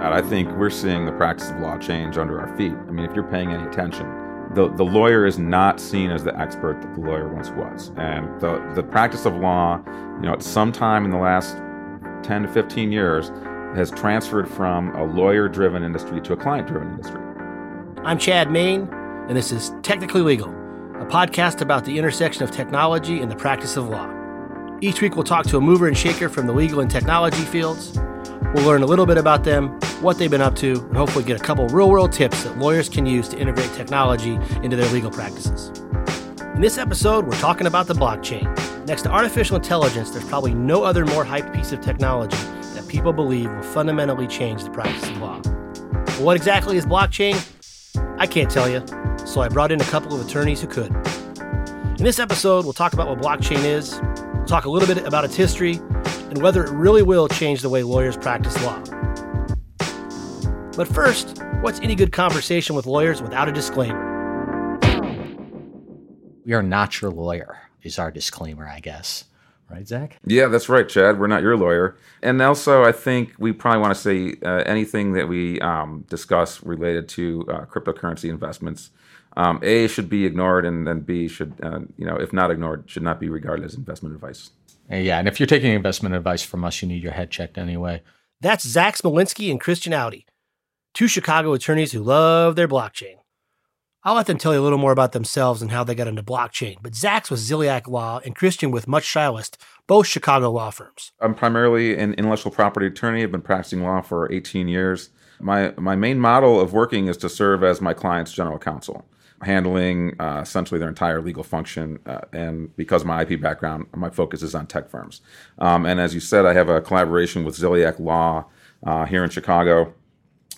I think we're seeing the practice of law change under our feet. I mean, if you're paying any attention, the, the lawyer is not seen as the expert that the lawyer once was. And the, the practice of law, you know, at some time in the last 10 to 15 years, has transferred from a lawyer driven industry to a client driven industry. I'm Chad Main, and this is Technically Legal, a podcast about the intersection of technology and the practice of law. Each week, we'll talk to a mover and shaker from the legal and technology fields. We'll learn a little bit about them, what they've been up to, and hopefully get a couple real world tips that lawyers can use to integrate technology into their legal practices. In this episode, we're talking about the blockchain. Next to artificial intelligence, there's probably no other more hyped piece of technology that people believe will fundamentally change the practice of law. But what exactly is blockchain? I can't tell you, so I brought in a couple of attorneys who could. In this episode, we'll talk about what blockchain is, talk a little bit about its history and whether it really will change the way lawyers practice law. But first, what's any good conversation with lawyers without a disclaimer? We are not your lawyer, is our disclaimer, I guess. Right, Zach? Yeah, that's right, Chad. We're not your lawyer. And also, I think we probably want to say uh, anything that we um, discuss related to uh, cryptocurrency investments um, A should be ignored, and then B should, uh, you know, if not ignored, should not be regarded as investment advice. Yeah, and if you're taking investment advice from us, you need your head checked anyway. That's Zach Smolinski and Christian Auty, two Chicago attorneys who love their blockchain. I'll let them tell you a little more about themselves and how they got into blockchain. But Zach's with Ziliak Law and Christian with Much Shelist, both Chicago law firms. I'm primarily an intellectual property attorney. I've been practicing law for 18 years. My my main model of working is to serve as my client's general counsel handling uh, essentially their entire legal function. Uh, and because my IP background, my focus is on tech firms. Um, and as you said, I have a collaboration with Ziliak Law uh, here in Chicago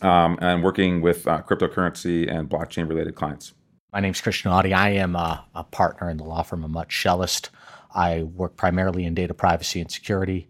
um, and working with uh, cryptocurrency and blockchain related clients. My name is Christian Auty. I am a, a, partner in the law firm of Much Shelist. I work primarily in data privacy and security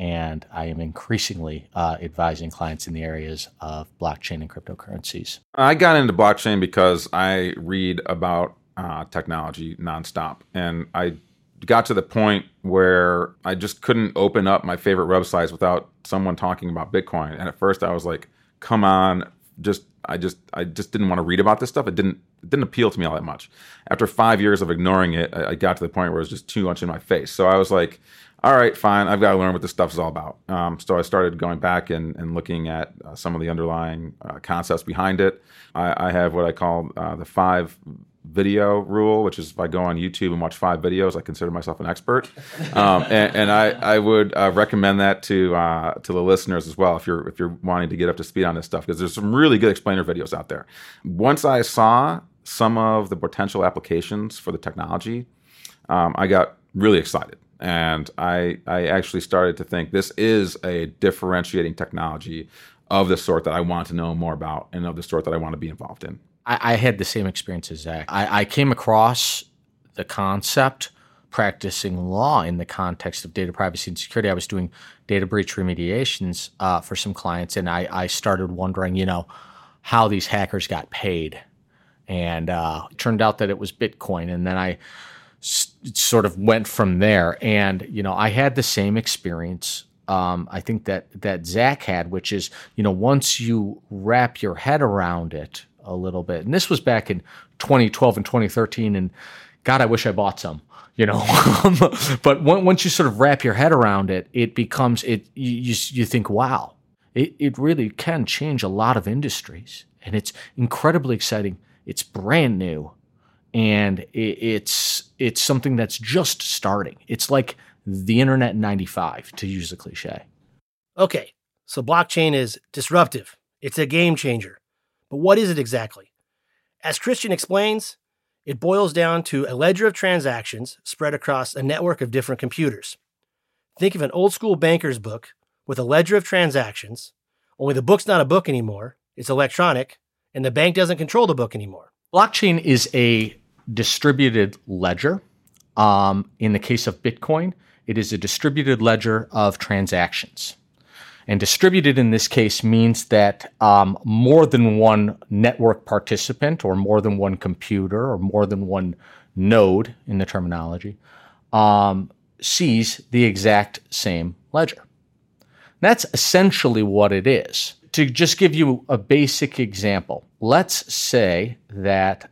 and I am increasingly uh, advising clients in the areas of blockchain and cryptocurrencies. I got into blockchain because I read about uh, technology nonstop, and I got to the point where I just couldn't open up my favorite websites without someone talking about Bitcoin. And at first, I was like, "Come on, just I just I just didn't want to read about this stuff. It didn't it didn't appeal to me all that much. After five years of ignoring it, I, I got to the point where it was just too much in my face. So I was like, all right, fine, I've got to learn what this stuff is all about. Um, so I started going back and, and looking at uh, some of the underlying uh, concepts behind it. I, I, have what I call uh, the five video rule, which is if I go on YouTube and watch five videos, I consider myself an expert. Um, and, and I, I would uh, recommend that to uh, to the listeners as well if you're if you're wanting to get up to speed on this stuff because there's some really good explainer videos out there. Once I saw some of the potential applications for the technology, um, I got really excited and I I actually started to think this is a differentiating technology of the sort that I want to know more about and of the sort that I want to be involved in. I, I had the same experience as Zach. I, I came across the concept practicing law in the context of data privacy and security. I was doing data breach remediations uh, for some clients, and I, I, started wondering, you know, how these hackers got paid. And uh, it turned out that it was Bitcoin. And then I sort of went from there. And you know, I had the same experience. Um, I think that that Zach had, which is you know, once you wrap your head around it a little bit, and this was back in 2012 and 2013, and God, I wish I bought some. You know, but once you sort of wrap your head around it, it becomes it. You you think, wow, it it really can change a lot of industries, and it's incredibly exciting. It's brand new and it's it's something that's just starting. It's like the internet in 95 to use the cliche. Okay. So blockchain is disruptive. It's a game changer. But what is it exactly? As Christian explains, it boils down to a ledger of transactions spread across a network of different computers. Think of an old school banker's book with a ledger of transactions, only the book's not a book anymore, it's electronic, and the bank doesn't control the book anymore. Blockchain is a distributed ledger. Um, in the case of Bitcoin, it is a distributed ledger of transactions. And distributed in this case means that um, more than one network participant, or more than one computer, or more than one node in the terminology, um, sees the exact same ledger. That's essentially what it is. to just give you a basic example, let's say that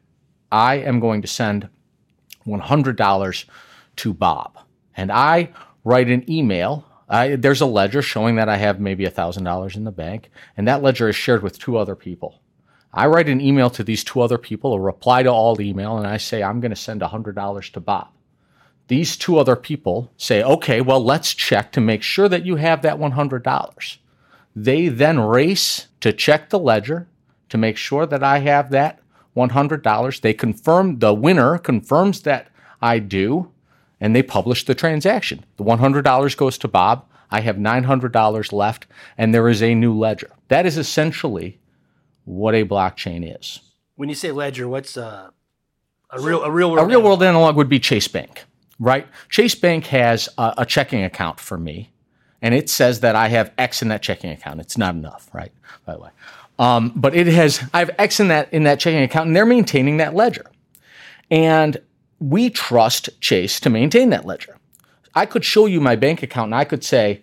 I am going to send $100 to Bob, and I write an email. I, there's a ledger showing that I have maybe $1,000 in the bank, and that ledger is shared with two other people. I write an email to these two other people, a reply to all email, and I say, I'm going to send $100 to Bob. These two other people say, okay, well, let's check to make sure that you have that $100. They then race to check the ledger to make sure that I have that $100. They confirm, the winner confirms that I do, and they publish the transaction. The $100 goes to Bob. I have $900 left, and there is a new ledger. That is essentially what a blockchain is. When you say ledger, what's uh, a real a real world a real world analog would be Chase Bank, right? Chase Bank has a, a, checking account for me, and it says that I have X in that checking account. It's not enough, right? By the way, um, but it has I have X in that in that checking account, and they're maintaining that ledger, and we trust Chase to maintain that ledger. I could show you my bank account, and I could say,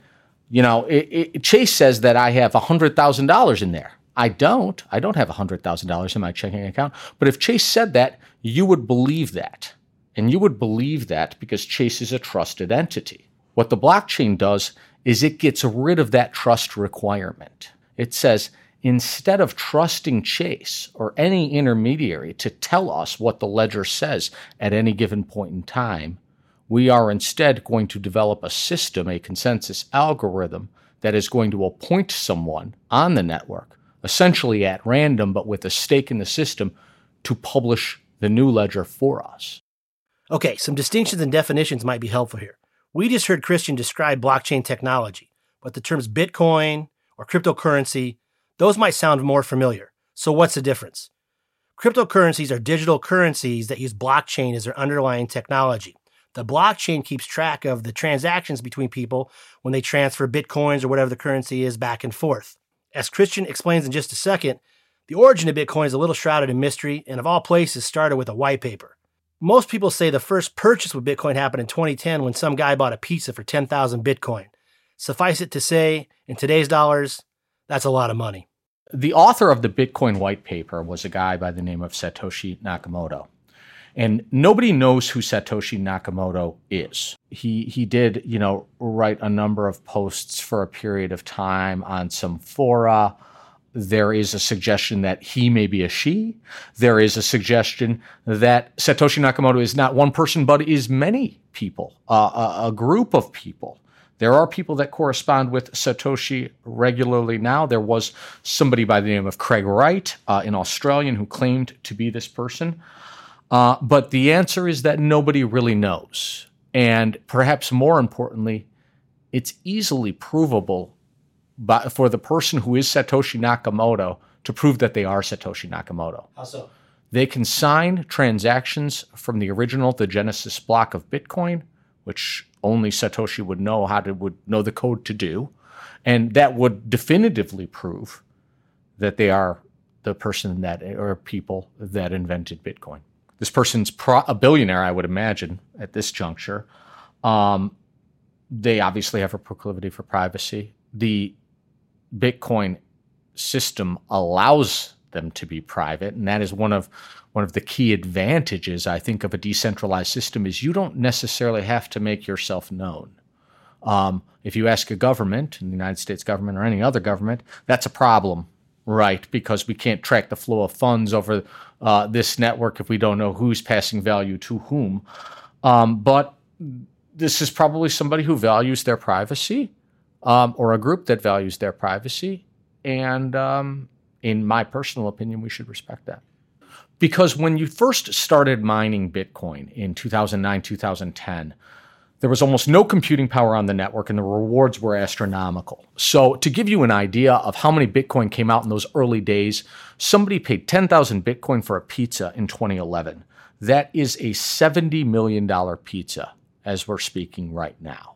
you know, it, it, Chase says that I have hundred thousand dollars in there. I don't. I don't have $100,000 in my checking account. But if Chase said that, you would believe that. And you would believe that because Chase is a trusted entity. What the blockchain does is it gets rid of that trust requirement. It says, instead of trusting Chase or any intermediary to tell us what the ledger says at any given point in time, we are instead going to develop a system, a consensus algorithm that is going to appoint someone on the network essentially at random, but with a stake in the system to publish the new ledger for us. Okay, some distinctions and definitions might be helpful here. We just heard Christian describe blockchain technology, but the terms Bitcoin or cryptocurrency, those might sound more familiar. So, what's the difference? Cryptocurrencies are digital currencies that use blockchain as their underlying technology. The blockchain keeps track of the transactions between people when they transfer bitcoins or whatever the currency is back and forth. As Christian explains in just a second, the origin of Bitcoin is a little shrouded in mystery and, of all places, started with a white paper. Most people say the first purchase with Bitcoin happened in 2010 when some guy bought a pizza for 10,000 Bitcoin. Suffice it to say, in today's dollars, that's a lot of money. The author of the Bitcoin white paper was a guy by the name of Satoshi Nakamoto. And nobody knows who Satoshi Nakamoto is. He he did, you know, write a number of posts for a period of time on some fora. There is a suggestion that he may be a she. There is a suggestion that Satoshi Nakamoto is not one person, but is many people, uh, a, a group of people. There are people that correspond with Satoshi regularly now. There was somebody by the name of Craig Wright, uh, an Australian, who claimed to be this person. Uh, but the answer is that nobody really knows. And perhaps more importantly, it's easily provable by, for the person who is Satoshi Nakamoto to prove that they are Satoshi Nakamoto. How so? They can sign transactions from the original, the Genesis block of Bitcoin, which only Satoshi would know how to would know the code to do, and that would definitively prove that they are the person that or people that invented Bitcoin. This person's pro- a billionaire, I would imagine, at this juncture. Um, they obviously have a proclivity for privacy. The Bitcoin system allows them to be private, and that is one of one of the key advantages I think of a decentralized system is you don't necessarily have to make yourself known. Um, if you ask a government, the United States government or any other government, that's a problem right because we can't track the flow of funds over uh, this network if we don't know who's passing value to whom. Um, but this is probably somebody who values their privacy um, or a group that values their privacy. And um, in my personal opinion, we should respect that. Because when you first started mining Bitcoin in 2009, 2010, there was almost no computing power on the network, and the rewards were astronomical. So, to give you an idea of how many Bitcoin came out in those early days, somebody paid 10,000 Bitcoin for a pizza in 2011. That is a $70 million pizza as we're speaking right now.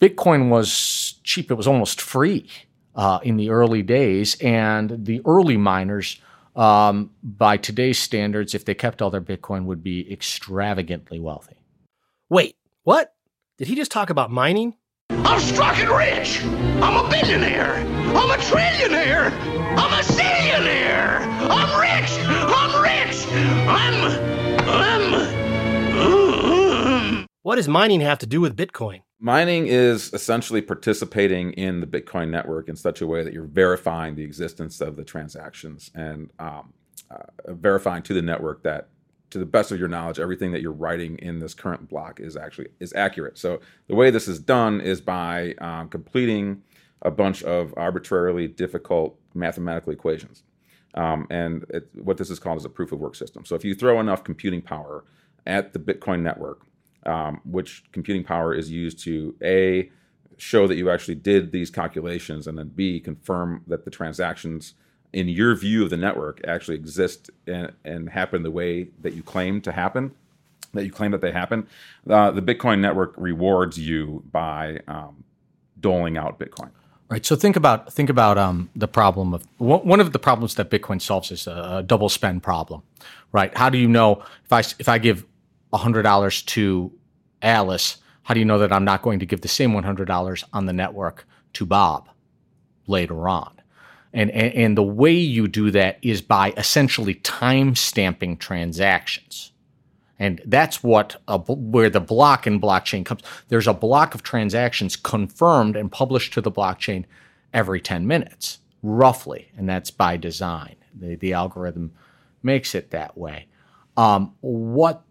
Bitcoin was cheap, it was almost free uh, in the early days, and the early miners. Um, by today's standards, if they kept all their Bitcoin, would be extravagantly wealthy. Wait, what? Did he just talk about mining? I'm struck and rich. I'm a billionaire. I'm a trillionaire. I'm a What does mining have to do with Bitcoin? Mining is essentially participating in the Bitcoin network in such a way that you're verifying the existence of the transactions and um, uh, verifying to the network that to the best of your knowledge, everything that you're writing in this current block is actually is accurate. So the way this is done is by um, completing a bunch of arbitrarily difficult mathematical equations, um, and it, what this is called is a proof of work system. So if you throw enough computing power at the Bitcoin network, um, which computing power is used to a show that you actually did these calculations, and then b confirm that the transactions in your view of the network actually exist and, and happen the way that you claim to happen that you claim that they happen uh, the bitcoin network rewards you by um, doling out bitcoin Right. So think about think about um, the problem of one of the problems that Bitcoin solves is a, double spend problem, right? How do you know if I if I give hundred dollars to Alice, how do you know that I'm not going to give the same one hundred dollars on the network to Bob later on? And, and, and the way you do that is by essentially time stamping transactions. And that's what a, where the block in blockchain comes. There's a block of transactions confirmed and published to the blockchain every 10 minutes, roughly, and that's by design. The, the algorithm makes it that way. Um, what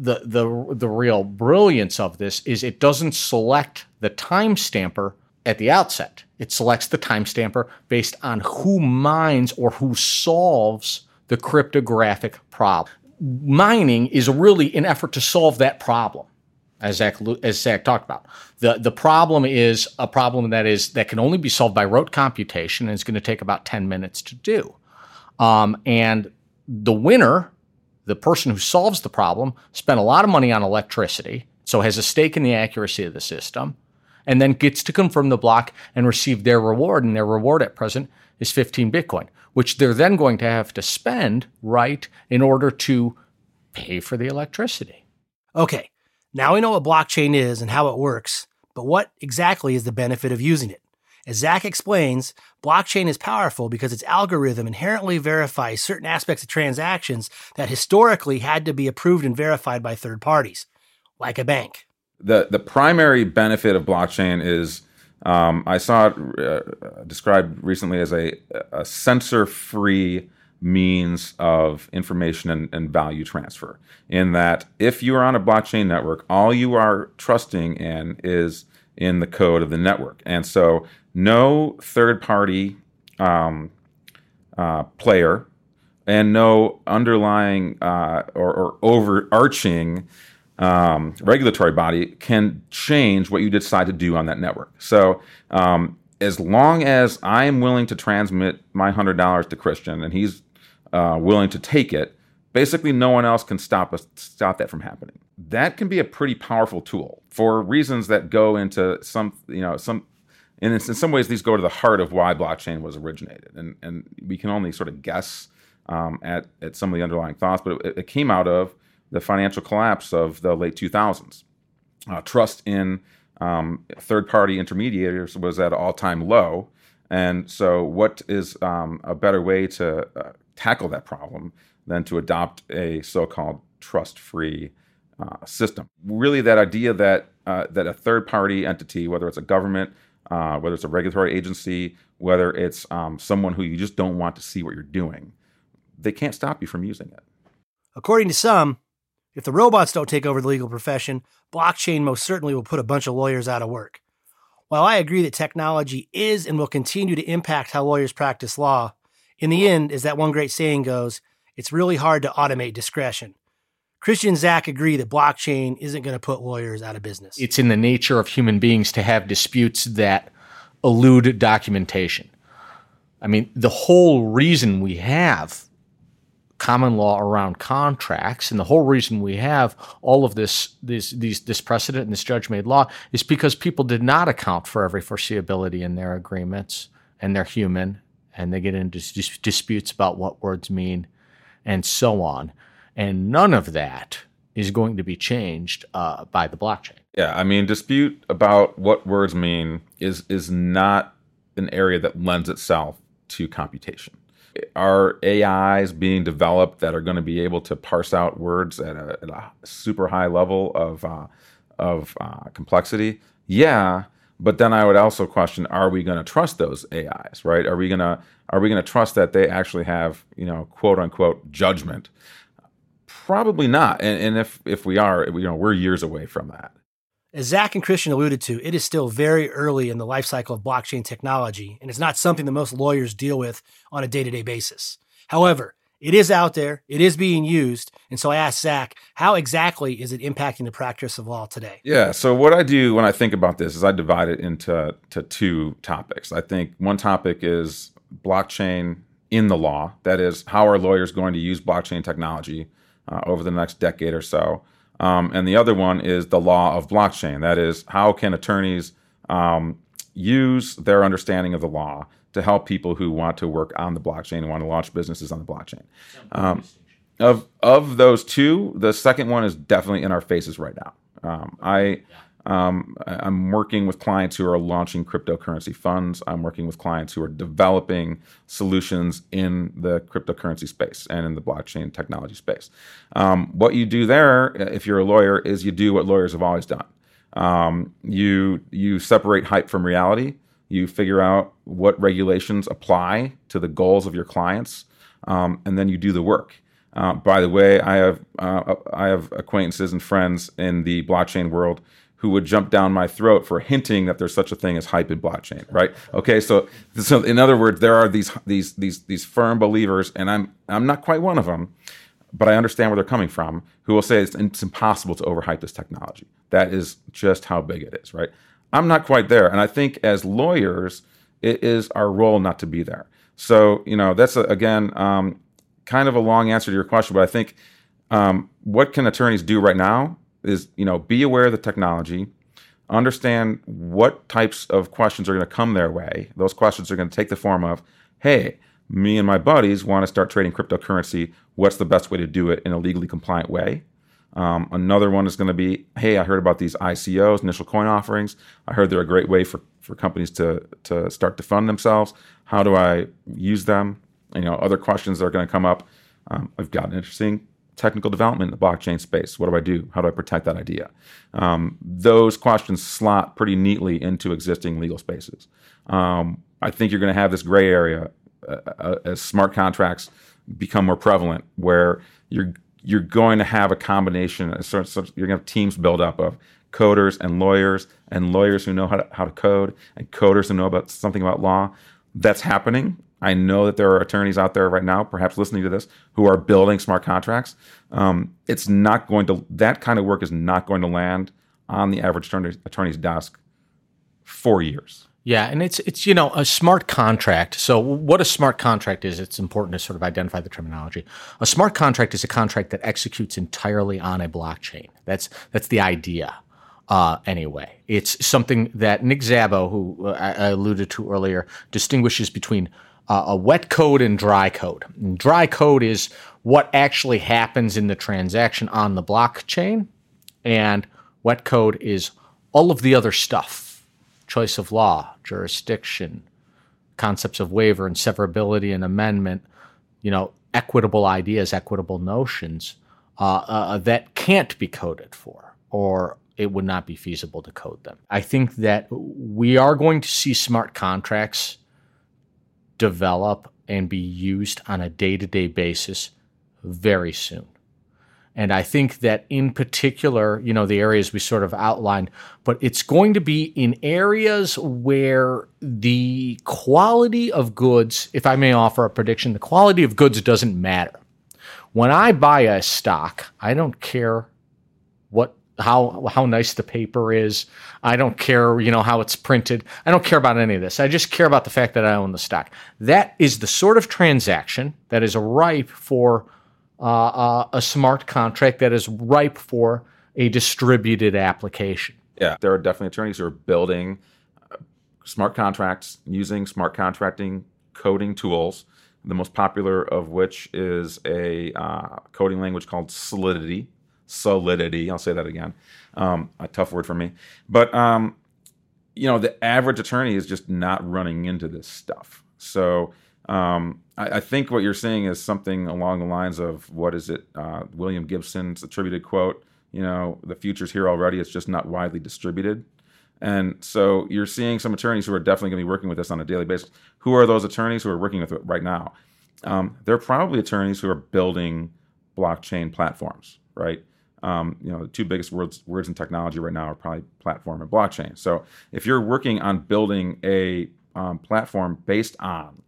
the the the real brilliance of this is it doesn't select the time stamper at the outset. It selects the time stamper based on who mines or who solves the cryptographic problem. Mining is really an effort to solve that problem, as Zach, as Zach talked about. The, the problem is a problem that is that can only be solved by rote computation, and it's going to take about 10 minutes to do. Um, and the winner, the person who solves the problem, spent a lot of money on electricity, so has a stake in the accuracy of the system and then gets to confirm the block and receive their reward. And their reward at present is 15 Bitcoin, which they're then going to have to spend, right, in order to pay for the electricity. Okay, now we know what blockchain is and how it works, but what exactly is the benefit of using it? As Zach explains, blockchain is powerful because its algorithm inherently verifies certain aspects of transactions that historically had to be approved and verified by third parties, like a bank the the primary benefit of blockchain is um, I saw it uh, described recently as a, a censor free means of information and, and, value transfer. In that, if you are on a blockchain network, all you are trusting in is in the code of the network. And so, no third party um, uh, player and no underlying uh, or, or overarching um, regulatory body can change what you decide to do on that network. So um, as long as I am willing to transmit my hundred dollars to Christian and he's uh, willing to take it, basically no one else can stop us stop that from happening. That can be a pretty powerful tool for reasons that go into some you know some. And in some ways, these go to the heart of why blockchain was originated, and and we can only sort of guess um, at at some of the underlying thoughts, but it, it came out of the financial collapse of the late 2000s. Uh, trust in um, third party intermediaries was at an all time low. And so, what is um, a better way to uh, tackle that problem than to adopt a so called trust free uh, system? Really, that idea that, uh, that a third party entity, whether it's a government, uh, whether it's a regulatory agency, whether it's um, someone who you just don't want to see what you're doing, they can't stop you from using it. According to some, if the robots don't take over the legal profession, blockchain most certainly will put a bunch of lawyers out of work. While I agree that technology is and will continue to impact how lawyers practice law, in the end, as that one great saying goes, it's really hard to automate discretion. Christian and Zach agree that blockchain isn't going to put lawyers out of business. It's in the nature of human beings to have disputes that elude documentation. I mean, the whole reason we have common law around contracts. And the whole reason we have all of this, this, these, this precedent and this judge made law is because people did not account for every foreseeability in their agreements and they're human and they get into dis- disputes about what words mean and so on. And none of that is going to be changed uh, by the blockchain. Yeah, I mean, dispute about what words mean is is not an area that lends itself to computation. Are AIs being developed that are going to be able to parse out words at a, at a super high level of uh, of uh, complexity? Yeah, but then I would also question: Are we going to trust those AIs? Right? Are we gonna are we going to trust that they actually have you know quote unquote judgment? Probably not. And, and if if we are, you know, we're years away from that. As Zach and Christian alluded to, it is still very early in the life cycle of blockchain technology, and it's not something that most lawyers deal with on a day to day basis. However, it is out there, it is being used. And so I asked Zach, how exactly is it impacting the practice of law today? Yeah. So, what I do when I think about this is I divide it into to two topics. I think one topic is blockchain in the law. That is, how are lawyers going to use blockchain technology uh, over the next decade or so? Um, and the other one is the law of blockchain. That is, how can attorneys um, use their understanding of the law to help people who want to work on the blockchain and want to launch businesses on the blockchain? Um, of of those two, the second one is definitely in our faces right now. Um, I um, I'm working with clients who are launching cryptocurrency funds. I'm working with clients who are developing solutions in the cryptocurrency space and in the blockchain technology space. Um, what you do there, if you're a lawyer, is you do what lawyers have always done. Um, you you separate hype from reality. You figure out what regulations apply to the goals of your clients, um, and then you do the work. Uh, by the way, I have uh, I have acquaintances and friends in the blockchain world who would jump down my throat for hinting that there's such a thing as hype in blockchain, right? Okay, so so in other words, there are these these these these firm believers, and I'm I'm not quite one of them, but I understand where they're coming from. Who will say it's, it's impossible to overhype this technology? That is just how big it is, right? I'm not quite there, and I think as lawyers, it is our role not to be there. So you know that's a, again um, kind of a long answer to your question, but I think um, what can attorneys do right now is you know be aware of the technology understand what types of questions are going to come their way those questions are going to take the form of hey me and my buddies want to start trading cryptocurrency what's the best way to do it in a legally compliant way um, another one is going to be hey i heard about these icos initial coin offerings i heard they're a great way for, for companies to, to start to fund themselves how do i use them you know other questions that are going to come up um, i've got an interesting technical development in the blockchain space. What do I do? How do I protect that idea? Um, those questions slot pretty neatly into existing legal spaces. Um, I think you're going to have this gray area uh, as smart contracts become more prevalent, where you're you're going to have a combination. So you're going to have teams build up of coders and lawyers, and lawyers who know how to, how to code, and coders who know about something about law. That's happening. I know that there are attorneys out there right now, perhaps listening to this, who are building smart contracts. Um, it's not going to, that kind of work is not going to land on the average attorney's desk for years. Yeah, and it's it's you know a smart contract. So what a smart contract is, it's important to sort of identify the terminology. A smart contract is a contract that executes entirely on a blockchain. That's that's the idea. Uh, anyway, it's something that Nick Szabo, who uh, I alluded to earlier, distinguishes between uh, a wet code and dry code. And dry code is what actually happens in the transaction on the blockchain, and wet code is all of the other stuff choice of law, jurisdiction, concepts of waiver and severability and amendment, you know, equitable ideas, equitable notions uh, uh, that can't be coded for, or it would not be feasible to code them. I think that we are going to see smart contracts develop and be used on a day to day basis very soon. And I think that in particular, you know, the areas we sort of outlined, but it's going to be in areas where the quality of goods, if I may offer a prediction, the quality of goods doesn't matter. When I buy a stock, I don't care what how how nice the paper is. I don't care, you know, how it's printed. I don't care about any of this. I just care about the fact that I own the stock. That is the sort of transaction that is ripe for uh, uh, a smart contract that is ripe for a distributed application. Yeah, there are definitely attorneys who are building uh, smart contracts using smart contracting coding tools. The most popular of which is a uh, coding language called Solidity solidity. I'll say that again. Um, a tough word for me, but um, you know, the average attorney is just not running into this stuff. So um, I, I, think what you're saying is something along the lines of what is it? Uh, William Gibson's attributed quote. You know, the future's here already. It's just not widely distributed. And so you're seeing some attorneys who are definitely going to be working with this on a daily basis. Who are those attorneys who are working with it right now? Um, they're probably attorneys who are building blockchain platforms, right? Um, you know, the two biggest words words in technology right now are probably platform and blockchain. So if you're working on building a um, platform based on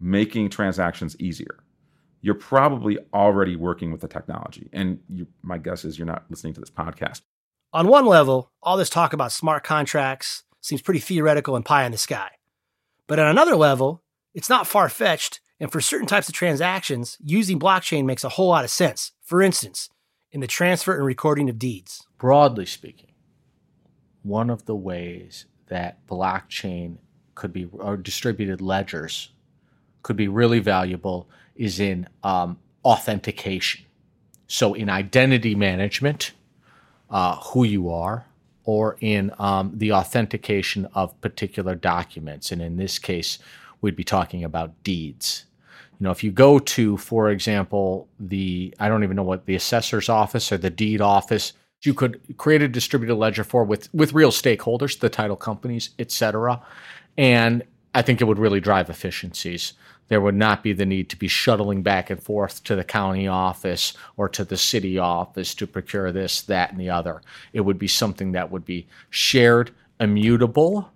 making transactions easier, you're probably already working with the technology. And you, my guess is you're not listening to this podcast. On one level, all this talk about smart contracts seems pretty theoretical and pie in the sky. But on another level, it's not far fetched, and for certain types of transactions, using blockchain makes a whole lot of sense. For instance, in the transfer and recording of deeds. Broadly speaking, one of the ways that blockchain could be, or distributed ledgers could be really valuable is in um, authentication. So, in identity management, uh, who you are or in um, the authentication of particular documents. And in this case, we'd be talking about deeds. You know, if you go to, for example, the, I don't even know what the assessor's office or the deed office, you could create a distributed ledger for with, with real stakeholders, the title companies, et cetera. And I think it would really drive efficiencies there would not be the need to be shuttling back and forth to the county office or to the city office to procure this, that, and the other. It would be something that would be shared, immutable,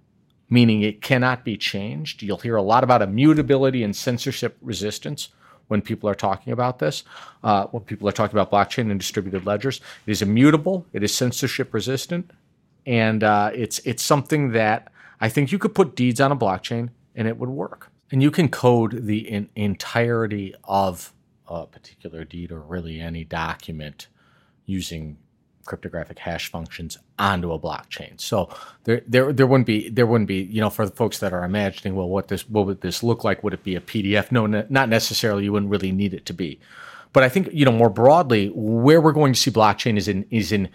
meaning it cannot be changed. You'll hear a lot about immutability and censorship resistance when people are talking about this, uh, when people are talking about blockchain and distributed ledgers. It is immutable, it is censorship resistant, and uh, it's, it's something that I think you could put deeds on a blockchain and it would work. And you can code the in- entirety of a particular deed or really any document using cryptographic hash functions onto a blockchain. So there, there, there wouldn't be, there wouldn't be, you know, for the folks that are imagining, well, what this, what would this look like? Would it be a PDF? No, not necessarily. You wouldn't really need it to be. But I think, you know, more broadly, where we're going to see blockchain is in, is in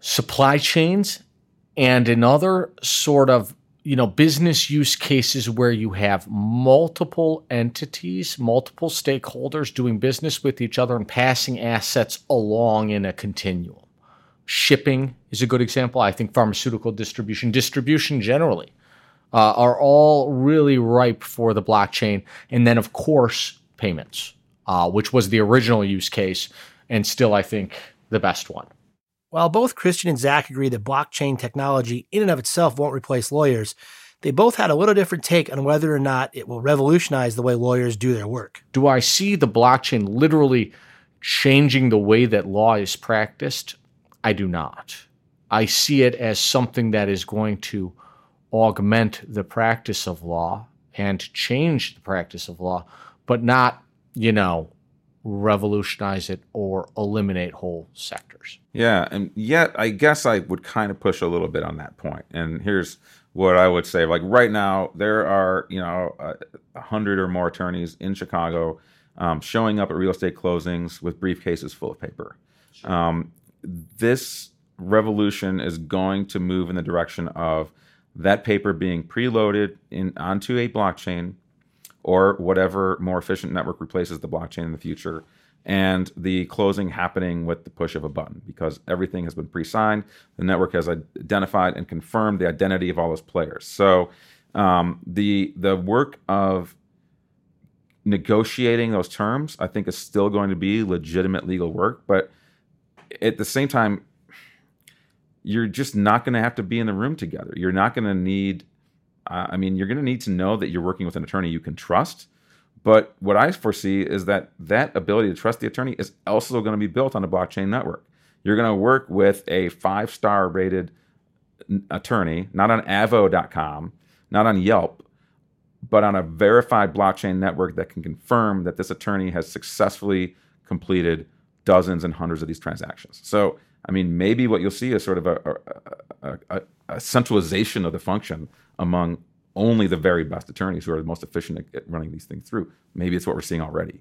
supply chains and in other sort of you know business use cases where you have multiple entities multiple stakeholders doing business with each other and passing assets along in a continuum. Shipping is a good example. I think pharmaceutical distribution distribution generally uh, are all really ripe for the blockchain. And then of course payments uh, which was the original use case and still i think the best one while both Christian and Zach agree that blockchain technology in and of itself won't replace lawyers, they both had a little different take on whether or not it will revolutionize the way lawyers do their work. Do I see the blockchain literally changing the way that law is practiced? I do not. I see it as something that is going to augment the practice of law and change the practice of law, but not, you know, revolutionize it or eliminate whole sectors. Yeah, and yet I guess I would kind of push a little bit on that point. And here's what I would say: like right now, there are you know a hundred or more attorneys in Chicago um, showing up at real estate closings with briefcases full of paper. Sure. Um, this revolution is going to move in the direction of that paper being preloaded in onto a blockchain or whatever more efficient network replaces the blockchain in the future. And the closing happening with the push of a button because everything has been pre-signed the network has identified and confirmed the identity of all those players. So um, the the work of negotiating those terms i think is still going to be legitimate legal work but at the same time you're just not going to have to be in the room together. You're not going to need I mean, you're going to need to know that you're working with an attorney you can trust. But what I foresee is that that ability to trust the attorney is also going to be built on a blockchain network. You're going to work with a five star rated attorney, not on avvo.com, not on Yelp, but on a verified blockchain network that can confirm that this attorney has successfully completed dozens and hundreds of these transactions. So, I mean, maybe what you'll see is sort of a, a, a, a centralization of the function among only the very best attorneys who are the most efficient at running these things through. Maybe it's what we're seeing already.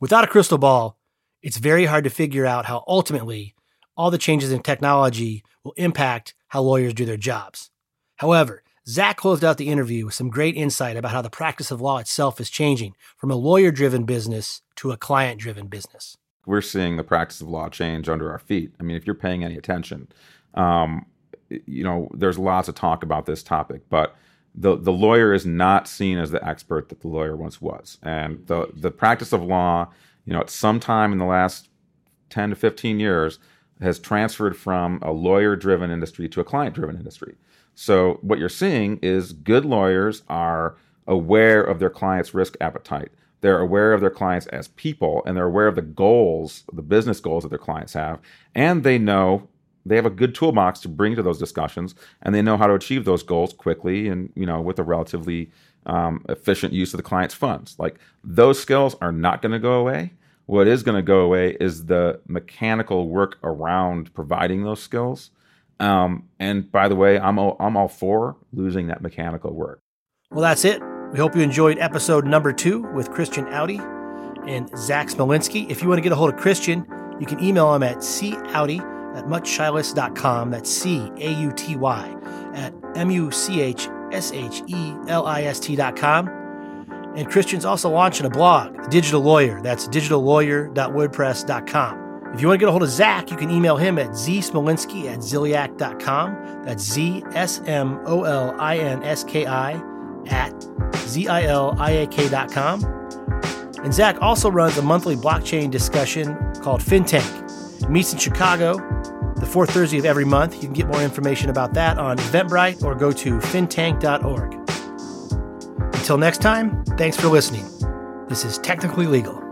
Without a crystal ball, it's very hard to figure out how ultimately all the changes in technology will impact how lawyers do their jobs. However, Zach closed out the interview with some great insight about how the practice of law itself is changing from a lawyer driven business to a client driven business. We're seeing the practice of law change under our feet. I mean, if you're paying any attention, um, you know, there's lots of talk about this topic, but the, the lawyer is not seen as the expert that the lawyer once was. And the, the practice of law, you know, at some time in the last 10 to 15 years, has transferred from a lawyer driven industry to a client driven industry. So what you're seeing is good lawyers are aware of their client's risk appetite. They're aware of their clients as people and they're aware of the goals, the business goals that their clients have. And they know they have a good toolbox to bring to those discussions and they know how to achieve those goals quickly and, you know, with a relatively um, efficient use of the client's funds. Like those skills are not going to go away. What is going to go away is the mechanical work around providing those skills um, and by the way, I'm all, I'm all for losing that mechanical work. Well, that's it. We hope you enjoyed episode number two with Christian Auty and Zach Smolinski. If you want to get a hold of Christian, you can email him at cauty at muchshelist.com. That's C A U T Y at M U C H S H E L I S T.com. And Christian's also launching a blog, Digital Lawyer. That's digitallawyer.wordpress.com. If you want to get a hold of Zach, you can email him at zsmolinski at ziliak.com. That's Z S M O L I N S K I Z I L I A K.com. And Zach also runs a monthly blockchain discussion called FinTank. It meets in Chicago the fourth Thursday of every month. You can get more information about that on Eventbrite or go to fintank.org. Until next time, thanks for listening. This is Technically Legal.